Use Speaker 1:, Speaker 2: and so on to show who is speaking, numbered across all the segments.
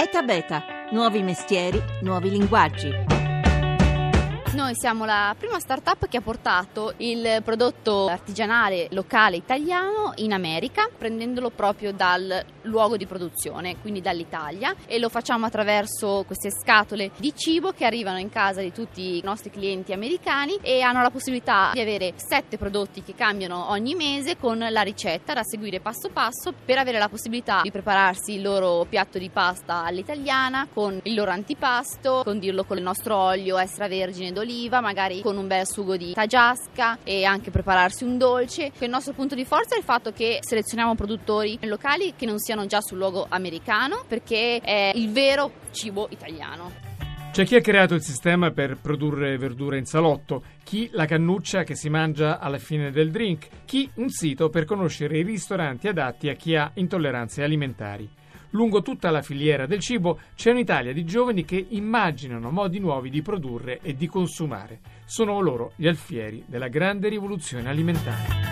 Speaker 1: ETA Beta, nuovi mestieri, nuovi linguaggi.
Speaker 2: Noi siamo la prima startup che ha portato il prodotto artigianale locale italiano in America, prendendolo proprio dal luogo di produzione, quindi dall'Italia, e lo facciamo attraverso queste scatole di cibo che arrivano in casa di tutti i nostri clienti americani e hanno la possibilità di avere sette prodotti che cambiano ogni mese con la ricetta da seguire passo passo per avere la possibilità di prepararsi il loro piatto di pasta all'italiana con il loro antipasto, condirlo con il nostro olio extravergine d'oliva magari con un bel sugo di tagiasca e anche prepararsi un dolce. Il nostro punto di forza è il fatto che selezioniamo produttori locali che non siano già sul luogo americano perché è il vero cibo italiano.
Speaker 3: C'è chi ha creato il sistema per produrre verdura in salotto, chi la cannuccia che si mangia alla fine del drink, chi un sito per conoscere i ristoranti adatti a chi ha intolleranze alimentari. Lungo tutta la filiera del cibo c'è un'Italia di giovani che immaginano modi nuovi di produrre e di consumare. Sono loro gli alfieri della grande rivoluzione alimentare.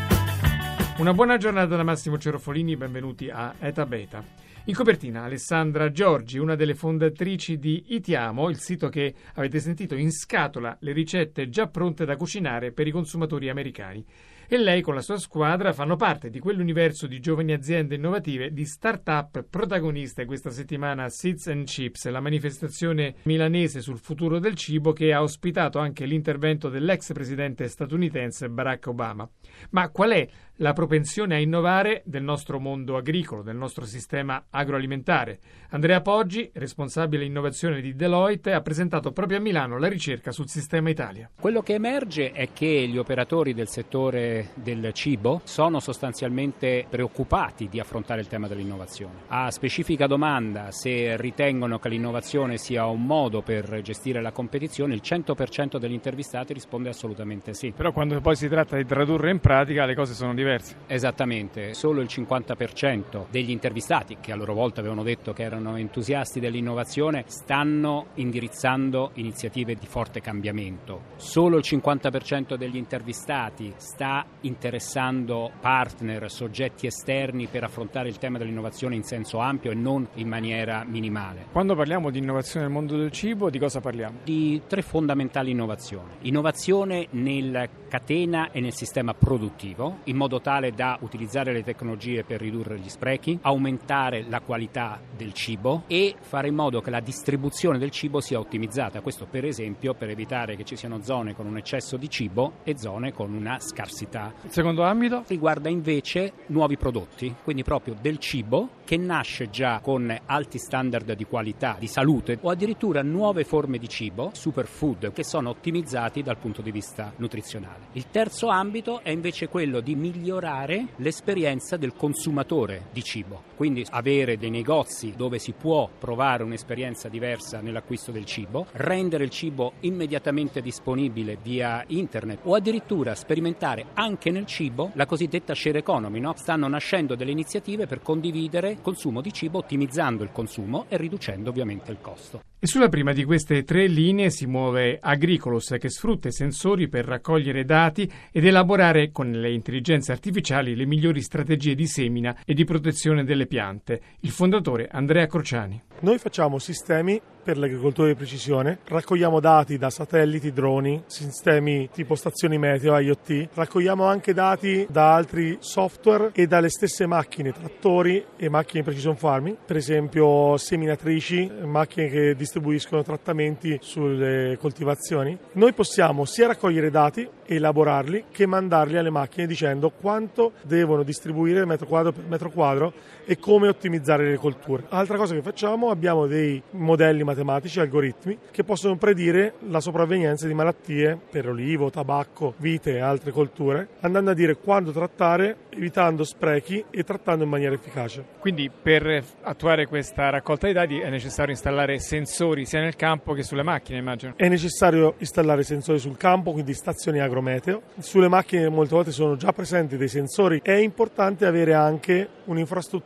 Speaker 3: Una buona giornata da Massimo Cerofolini, benvenuti a Eta Beta. In copertina Alessandra Giorgi, una delle fondatrici di Itiamo, il sito che avete sentito in scatola le ricette già pronte da cucinare per i consumatori americani e lei con la sua squadra fanno parte di quell'universo di giovani aziende innovative, di start-up protagoniste questa settimana a Seeds and Chips, la manifestazione milanese sul futuro del cibo che ha ospitato anche l'intervento dell'ex presidente statunitense Barack Obama. Ma qual è la propensione a innovare del nostro mondo agricolo, del nostro sistema agroalimentare. Andrea Poggi, responsabile innovazione di Deloitte, ha presentato proprio a Milano la ricerca sul sistema Italia.
Speaker 4: Quello che emerge è che gli operatori del settore del cibo sono sostanzialmente preoccupati di affrontare il tema dell'innovazione. A specifica domanda se ritengono che l'innovazione sia un modo per gestire la competizione, il 100% degli intervistati risponde assolutamente sì.
Speaker 3: Però quando poi si tratta di tradurre in pratica le cose sono diverse diverse.
Speaker 4: Esattamente, solo il 50% degli intervistati, che a loro volta avevano detto che erano entusiasti dell'innovazione, stanno indirizzando iniziative di forte cambiamento. Solo il 50% degli intervistati sta interessando partner, soggetti esterni per affrontare il tema dell'innovazione in senso ampio e non in maniera minimale.
Speaker 3: Quando parliamo di innovazione nel mondo del cibo, di cosa parliamo?
Speaker 4: Di tre fondamentali innovazioni. Innovazione nella catena e nel sistema produttivo, in modo modo tale da utilizzare le tecnologie per ridurre gli sprechi, aumentare la qualità del cibo e fare in modo che la distribuzione del cibo sia ottimizzata. Questo per esempio per evitare che ci siano zone con un eccesso di cibo e zone con una scarsità.
Speaker 3: Il secondo ambito
Speaker 4: riguarda invece nuovi prodotti, quindi proprio del cibo che nasce già con alti standard di qualità, di salute o addirittura nuove forme di cibo, superfood, che sono ottimizzati dal punto di vista nutrizionale. Il terzo ambito è invece quello di migliorare migliorare l'esperienza del consumatore di cibo. Quindi avere dei negozi dove si può provare un'esperienza diversa nell'acquisto del cibo, rendere il cibo immediatamente disponibile via internet o addirittura sperimentare anche nel cibo la cosiddetta share economy. No? Stanno nascendo delle iniziative per condividere il consumo di cibo ottimizzando il consumo e riducendo ovviamente il costo.
Speaker 3: E sulla prima di queste tre linee si muove Agricolos che sfrutta i sensori per raccogliere dati ed elaborare con le intelligenze artificiali le migliori strategie di semina e di protezione delle piante. Il fondatore Andrea Crociani.
Speaker 5: Noi facciamo sistemi per l'agricoltura di precisione, raccogliamo dati da satelliti, droni, sistemi tipo stazioni meteo, IoT, raccogliamo anche dati da altri software e dalle stesse macchine, trattori e macchine precision farming, per esempio seminatrici, macchine che distribuiscono trattamenti sulle coltivazioni. Noi possiamo sia raccogliere dati, elaborarli, che mandarli alle macchine dicendo quanto devono distribuire metro quadro per metro quadro e come ottimizzare le colture. Altra cosa che facciamo, abbiamo dei modelli matematici, algoritmi, che possono predire la sopravvenienza di malattie per olivo, tabacco, vite e altre colture, andando a dire quando trattare, evitando sprechi e trattando in maniera efficace.
Speaker 3: Quindi per attuare questa raccolta di dati è necessario installare sensori sia nel campo che sulle macchine, immagino.
Speaker 5: È necessario installare sensori sul campo, quindi stazioni agrometeo. Sulle macchine molte volte sono già presenti dei sensori. È importante avere anche un'infrastruttura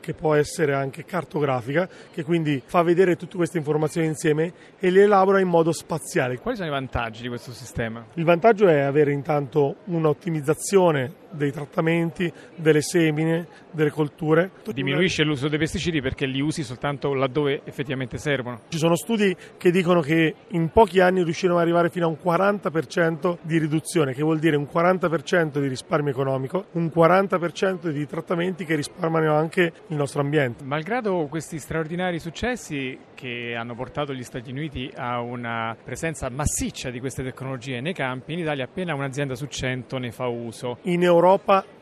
Speaker 5: che può essere anche cartografica, che quindi fa vedere tutte queste informazioni insieme e le elabora in modo spaziale.
Speaker 3: Quali sono i vantaggi di questo sistema?
Speaker 5: Il vantaggio è avere intanto un'ottimizzazione dei trattamenti, delle semine, delle colture.
Speaker 3: Diminuisce l'uso dei pesticidi perché li usi soltanto laddove effettivamente servono.
Speaker 5: Ci sono studi che dicono che in pochi anni riusciremo ad arrivare fino a un 40% di riduzione, che vuol dire un 40% di risparmio economico, un 40% di trattamenti che risparmiano anche il nostro ambiente.
Speaker 3: Malgrado questi straordinari successi che hanno portato gli Stati Uniti a una presenza massiccia di queste tecnologie nei campi, in Italia appena un'azienda su 100 ne fa uso.
Speaker 5: In Europa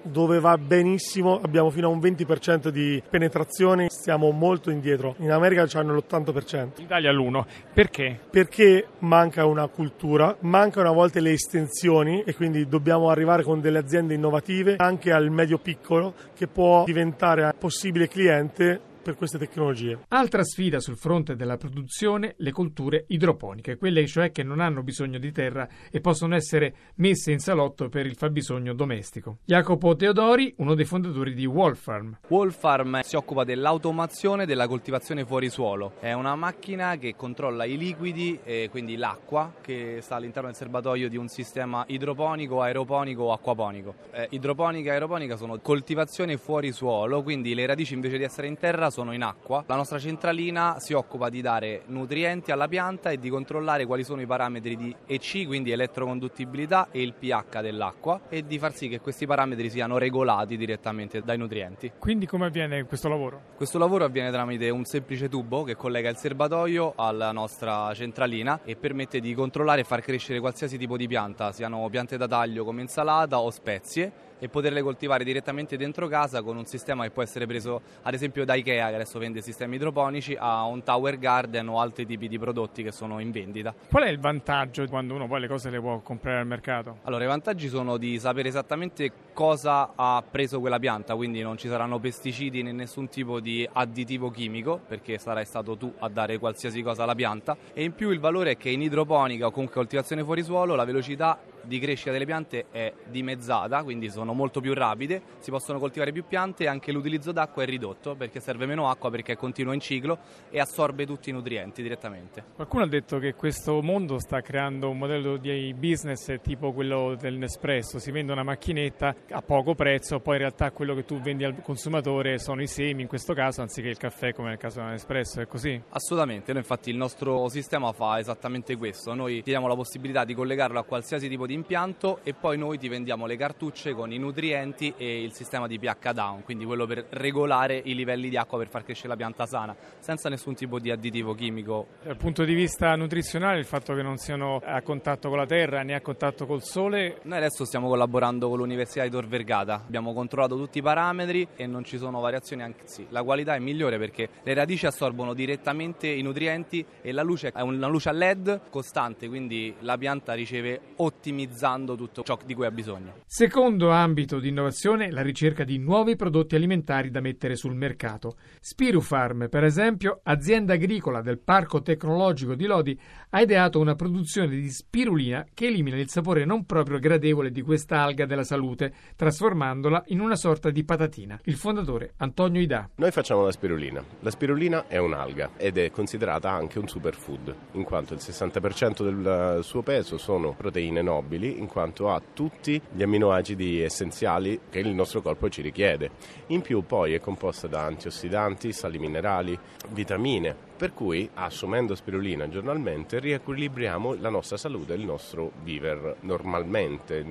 Speaker 5: dove va benissimo abbiamo fino a un 20% di penetrazione, stiamo molto indietro. In America hanno l'80%.
Speaker 3: In Italia l'1. Perché?
Speaker 5: Perché manca una cultura, mancano a volte le estensioni e quindi dobbiamo arrivare con delle aziende innovative anche al medio piccolo che può diventare possibile cliente per queste tecnologie.
Speaker 3: Altra sfida sul fronte della produzione, le colture idroponiche, quelle cioè che non hanno bisogno di terra e possono essere messe in salotto per il fabbisogno domestico. Jacopo Teodori, uno dei fondatori di Wolfarm.
Speaker 6: Wolfarm si occupa dell'automazione della coltivazione fuori suolo. È una macchina che controlla i liquidi e quindi l'acqua che sta all'interno del serbatoio di un sistema idroponico, aeroponico o acquaponico. Eh, idroponica e aeroponica sono coltivazione fuori suolo, quindi le radici invece di essere in terra sono in acqua. La nostra centralina si occupa di dare nutrienti alla pianta e di controllare quali sono i parametri di EC, quindi elettroconduttibilità e il pH dell'acqua e di far sì che questi parametri siano regolati direttamente dai nutrienti.
Speaker 3: Quindi come avviene questo lavoro?
Speaker 6: Questo lavoro avviene tramite un semplice tubo che collega il serbatoio alla nostra centralina e permette di controllare e far crescere qualsiasi tipo di pianta, siano piante da taglio come insalata o spezie e poterle coltivare direttamente dentro casa con un sistema che può essere preso ad esempio da Ikea che adesso vende sistemi idroponici a un Tower Garden o altri tipi di prodotti che sono in vendita.
Speaker 3: Qual è il vantaggio quando uno poi le cose le può comprare al mercato?
Speaker 6: Allora i vantaggi sono di sapere esattamente cosa ha preso quella pianta, quindi non ci saranno pesticidi né nessun tipo di additivo chimico perché sarai stato tu a dare qualsiasi cosa alla pianta e in più il valore è che in idroponica o comunque coltivazione fuori suolo la velocità di crescita delle piante è dimezzata, quindi sono molto più rapide, si possono coltivare più piante e anche l'utilizzo d'acqua è ridotto perché serve meno acqua perché è continuo in ciclo e assorbe tutti i nutrienti direttamente.
Speaker 3: Qualcuno ha detto che questo mondo sta creando un modello di business tipo quello del Nespresso, si vende una macchinetta a poco prezzo, poi in realtà quello che tu vendi al consumatore sono i semi in questo caso anziché il caffè come nel caso dell'Espresso, è così?
Speaker 6: Assolutamente, noi infatti il nostro sistema fa esattamente questo, noi diamo la possibilità di collegarlo a qualsiasi tipo di di impianto e poi noi ti vendiamo le cartucce con i nutrienti e il sistema di pH down, quindi quello per regolare i livelli di acqua per far crescere la pianta sana, senza nessun tipo di additivo chimico.
Speaker 3: Dal punto di vista nutrizionale, il fatto che non siano a contatto con la terra né a contatto col sole.
Speaker 6: Noi adesso stiamo collaborando con l'Università di Tor Vergata, abbiamo controllato tutti i parametri e non ci sono variazioni, anzi la qualità è migliore perché le radici assorbono direttamente i nutrienti e la luce è una luce a LED costante, quindi la pianta riceve ottimi ottimizzando tutto ciò di cui ha bisogno.
Speaker 3: Secondo ambito di innovazione, la ricerca di nuovi prodotti alimentari da mettere sul mercato. Spirufarm, per esempio, azienda agricola del Parco Tecnologico di Lodi, ha ideato una produzione di spirulina che elimina il sapore non proprio gradevole di questa alga della salute, trasformandola in una sorta di patatina. Il fondatore Antonio Ida.
Speaker 7: Noi facciamo la spirulina. La spirulina è un'alga ed è considerata anche un superfood, in quanto il 60% del suo peso sono proteine nobili rinnovabili in quanto ha tutti gli amminoacidi essenziali che il nostro corpo ci richiede. In più poi è composta da antiossidanti, sali minerali, vitamine, per cui assumendo spirulina giornalmente riequilibriamo la nostra salute, il nostro viver normalmente,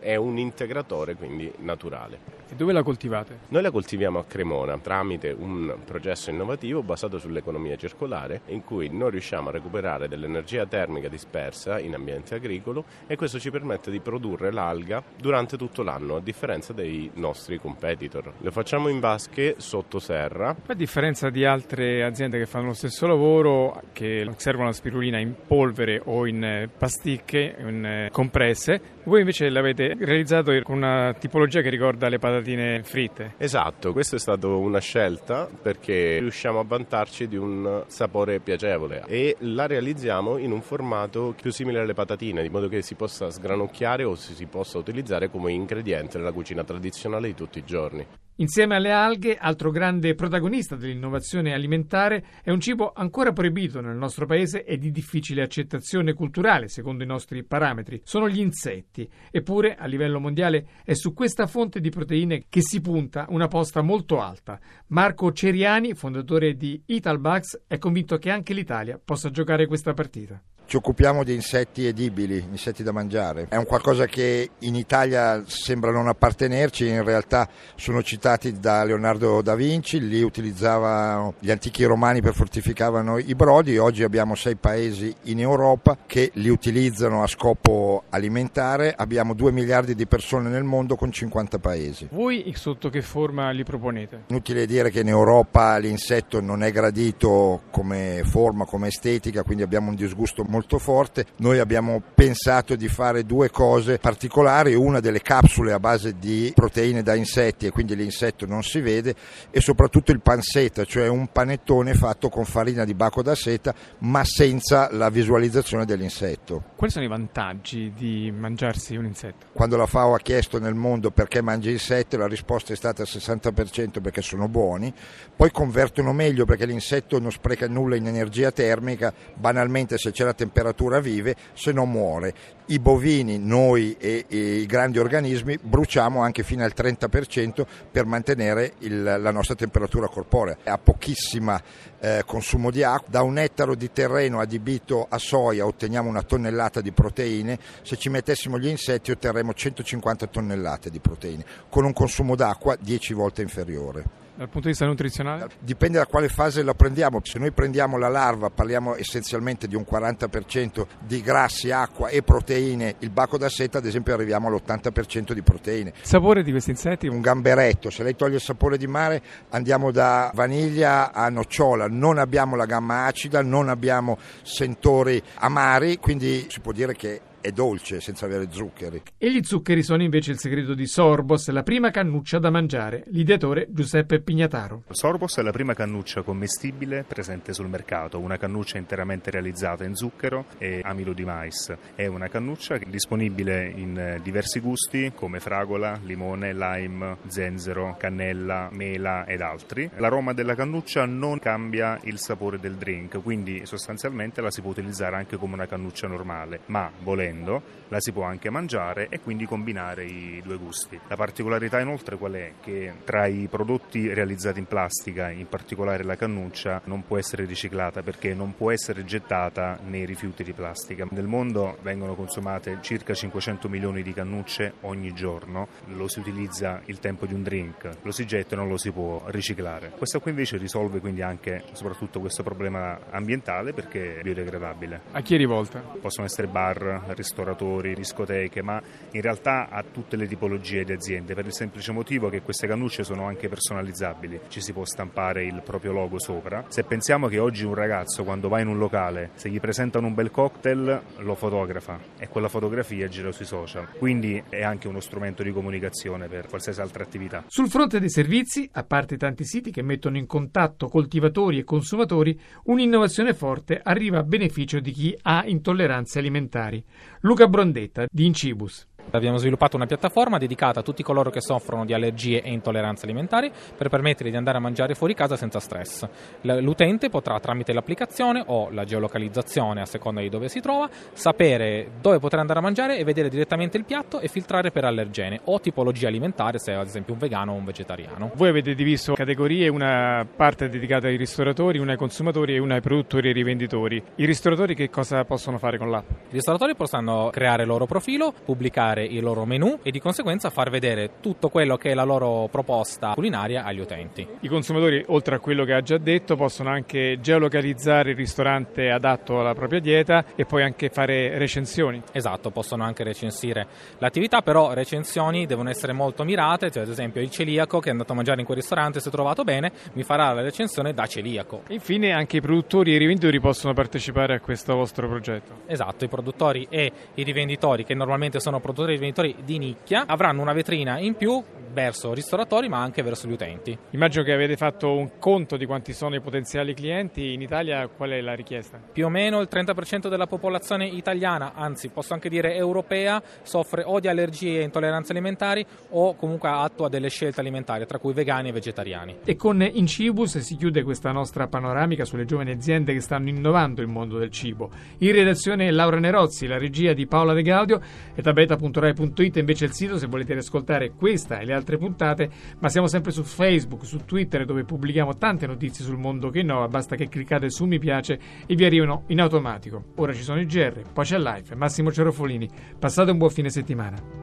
Speaker 7: è un integratore quindi naturale.
Speaker 3: E dove la coltivate?
Speaker 7: Noi la coltiviamo a Cremona tramite un processo innovativo basato sull'economia circolare in cui noi riusciamo a recuperare dell'energia termica dispersa in ambiente agricolo e questo ci permette di produrre l'alga durante tutto l'anno a differenza dei nostri competitor. Lo facciamo in vasche sotto serra.
Speaker 3: A differenza di altre aziende che fanno lo stesso stesso lavoro che servono la spirulina in polvere o in eh, pasticche, in eh, compresse, voi invece l'avete realizzato con una tipologia che ricorda le patatine fritte.
Speaker 7: Esatto, questa è stata una scelta perché riusciamo a vantarci di un sapore piacevole e la realizziamo in un formato più simile alle patatine, di modo che si possa sgranocchiare o si possa utilizzare come ingrediente nella cucina tradizionale di tutti i giorni.
Speaker 3: Insieme alle alghe, altro grande protagonista dell'innovazione alimentare, è un cibo ancora proibito nel nostro paese e di difficile accettazione culturale, secondo i nostri parametri. Sono gli insetti. Eppure, a livello mondiale, è su questa fonte di proteine che si punta una posta molto alta. Marco Ceriani, fondatore di Italbugs, è convinto che anche l'Italia possa giocare questa partita.
Speaker 8: Ci occupiamo di insetti edibili, insetti da mangiare. È un qualcosa che in Italia sembra non appartenerci, in realtà sono citati da Leonardo da Vinci, li utilizzavano gli antichi romani per fortificavano i brodi, oggi abbiamo sei paesi in Europa che li utilizzano a scopo alimentare, abbiamo 2 miliardi di persone nel mondo con 50 paesi.
Speaker 3: Voi sotto che forma li proponete?
Speaker 8: Inutile dire che in Europa l'insetto non è gradito come forma, come estetica, quindi abbiamo un disgusto molto molto forte. Noi abbiamo pensato di fare due cose particolari, una delle capsule a base di proteine da insetti e quindi l'insetto non si vede e soprattutto il panseta, cioè un panettone fatto con farina di baco da seta ma senza la visualizzazione dell'insetto.
Speaker 3: Quali sono i vantaggi di mangiarsi un insetto?
Speaker 8: Quando la FAO ha chiesto nel mondo perché mangi insetti la risposta è stata al 60% perché sono buoni, poi convertono meglio perché l'insetto non spreca nulla in energia termica, banalmente se c'è la temperatura temperatura vive, se non muore. I bovini, noi e, e i grandi organismi bruciamo anche fino al 30% per mantenere il, la nostra temperatura corporea. Ha pochissimo eh, consumo di acqua, da un ettaro di terreno adibito a soia otteniamo una tonnellata di proteine, se ci mettessimo gli insetti otterremo 150 tonnellate di proteine, con un consumo d'acqua 10 volte inferiore.
Speaker 3: Dal punto di vista nutrizionale?
Speaker 8: Dipende da quale fase la prendiamo. Se noi prendiamo la larva, parliamo essenzialmente di un 40% di grassi, acqua e proteine. Il baco da seta, ad esempio, arriviamo all'80% di proteine.
Speaker 3: Il sapore di questi insetti?
Speaker 8: Un gamberetto. Se lei toglie il sapore di mare, andiamo da vaniglia a nocciola. Non abbiamo la gamma acida, non abbiamo sentori amari, quindi si può dire che è dolce senza avere zuccheri.
Speaker 3: E gli zuccheri sono invece il segreto di Sorbos, la prima cannuccia da mangiare. L'ideatore Giuseppe Pignataro.
Speaker 9: Sorbos è la prima cannuccia commestibile presente sul mercato, una cannuccia interamente realizzata in zucchero e amilo di mais. È una cannuccia disponibile in diversi gusti come fragola, limone, lime, zenzero, cannella, mela ed altri. L'aroma della cannuccia non cambia il sapore del drink, quindi sostanzialmente la si può utilizzare anche come una cannuccia normale, ma volendo volendo, la si può anche mangiare e quindi combinare i due gusti. La particolarità inoltre qual è? Che tra i prodotti realizzati in plastica, in particolare la cannuccia, non può essere riciclata perché non può essere gettata nei rifiuti di plastica. Nel mondo vengono consumate circa 500 milioni di cannucce ogni giorno, lo si utilizza il tempo di un drink, lo si getta e non lo si può riciclare. Questa qui invece risolve quindi anche soprattutto questo problema ambientale perché è biodegradabile.
Speaker 3: A chi è rivolta?
Speaker 9: Possono essere bar, ristoratori, discoteche, ma in realtà a tutte le tipologie di aziende, per il semplice motivo che queste cannucce sono anche personalizzabili, ci si può stampare il proprio logo sopra. Se pensiamo che oggi un ragazzo quando va in un locale, se gli presentano un bel cocktail, lo fotografa e quella fotografia gira sui social, quindi è anche uno strumento di comunicazione per qualsiasi altra attività.
Speaker 3: Sul fronte dei servizi, a parte tanti siti che mettono in contatto coltivatori e consumatori, un'innovazione forte arriva a beneficio di chi ha intolleranze alimentari. Luca Brondetta di Incibus.
Speaker 10: Abbiamo sviluppato una piattaforma dedicata a tutti coloro che soffrono di allergie e intolleranze alimentari per permettere di andare a mangiare fuori casa senza stress. L'utente potrà tramite l'applicazione o la geolocalizzazione a seconda di dove si trova sapere dove poter andare a mangiare e vedere direttamente il piatto e filtrare per allergene o tipologia alimentare se è ad esempio un vegano o un vegetariano.
Speaker 3: Voi avete diviso categorie, una parte dedicata ai ristoratori, una ai consumatori e una ai produttori e ai rivenditori. I ristoratori che cosa possono fare con l'app?
Speaker 10: I ristoratori possono creare il loro profilo, pubblicare il loro menù e di conseguenza far vedere tutto quello che è la loro proposta culinaria agli utenti.
Speaker 3: I consumatori, oltre a quello che ha già detto, possono anche geolocalizzare il ristorante adatto alla propria dieta e poi anche fare recensioni.
Speaker 10: Esatto, possono anche recensire l'attività, però recensioni devono essere molto mirate, cioè ad esempio il celiaco che è andato a mangiare in quel ristorante si è trovato bene, mi farà la recensione da celiaco.
Speaker 3: Infine anche i produttori e i rivenditori possono partecipare a questo vostro progetto.
Speaker 10: Esatto, i produttori e i rivenditori che normalmente sono produttori soprattutto i venditori di nicchia, avranno una vetrina in più verso ristoratori ma anche verso gli utenti.
Speaker 3: Immagino che avete fatto un conto di quanti sono i potenziali clienti. In Italia qual è la richiesta?
Speaker 10: Più o meno il 30% della popolazione italiana, anzi posso anche dire europea, soffre o di allergie e intolleranze alimentari o comunque attua delle scelte alimentari, tra cui vegani e vegetariani.
Speaker 3: E con Incibus si chiude questa nostra panoramica sulle giovani aziende che stanno innovando il mondo del cibo. In redazione Laura Nerozzi, la regia di Paola De Gaudio e tabeta.rai.it invece il sito se volete ascoltare questa e le altre puntate, ma siamo sempre su Facebook, su Twitter dove pubblichiamo tante notizie sul mondo che innova, basta che cliccate su mi piace e vi arrivano in automatico. Ora ci sono i GR, poi c'è Live, Massimo Cerofolini. Passate un buon fine settimana.